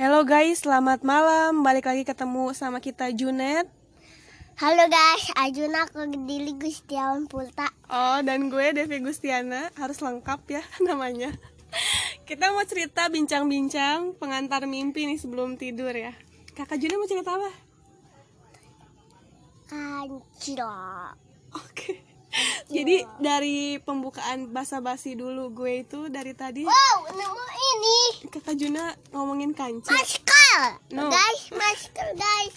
Halo guys, selamat malam. Balik lagi ketemu sama kita Junet. Halo guys, Ajuna Kedili Gustiawan Pulta. Oh, dan gue Devi Gustiana. Harus lengkap ya namanya. Kita mau cerita bincang-bincang pengantar mimpi nih sebelum tidur ya. Kakak Junet mau cerita apa? Kancil. Jadi dari pembukaan basa-basi dulu gue itu dari tadi Wow, nemu ini. Kakak Juna ngomongin kancil. Masker. No. Guys, masker guys.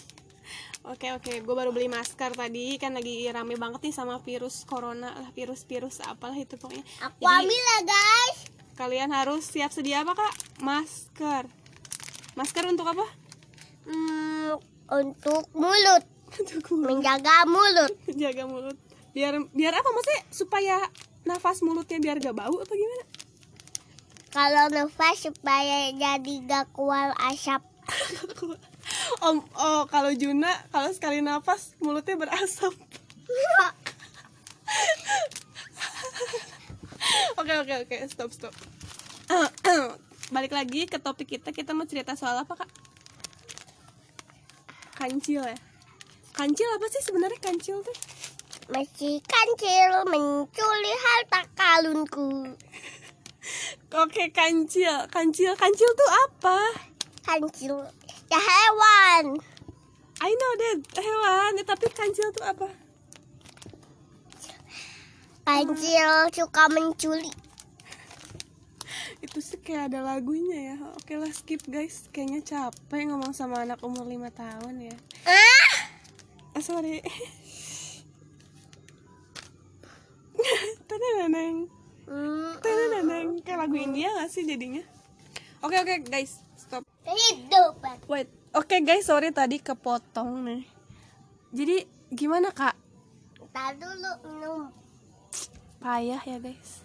Oke oke, gue baru beli masker tadi kan lagi rame banget nih sama virus corona lah virus-virus apalah itu pokoknya. Aku Jadi, ambil lah guys. kalian harus siap sedia apa kak? Masker. Masker untuk apa? Hmm, untuk mulut, Untuk mulut. menjaga mulut. jaga mulut. Biar biar apa maksudnya supaya nafas mulutnya biar gak bau apa gimana? Kalau nafas supaya jadi gak keluar asap. Om oh kalau Juna kalau sekali nafas mulutnya berasap. Oke oke oke stop stop. Balik lagi ke topik kita kita mau cerita soal apa kak? Kancil ya. Kancil apa sih sebenarnya kancil tuh? Masih kancil mencuri harta kalunku. Oke kancil, kancil, kancil tuh apa? Kancil ya hewan. I know that hewan, tapi kancil tuh apa? Kancil suka mencuri. Itu sih kayak ada lagunya ya. Oke lah skip guys, kayaknya capek ngomong sama anak umur 5 tahun ya. Ah! Ah, sorry. Teneneng. Teneneng. Kayak lagu India gak sih jadinya? Oke oke guys, stop. hidup. Wait. Oke guys, sorry tadi kepotong nih. Jadi gimana kak? Ntar dulu minum. Payah ya guys.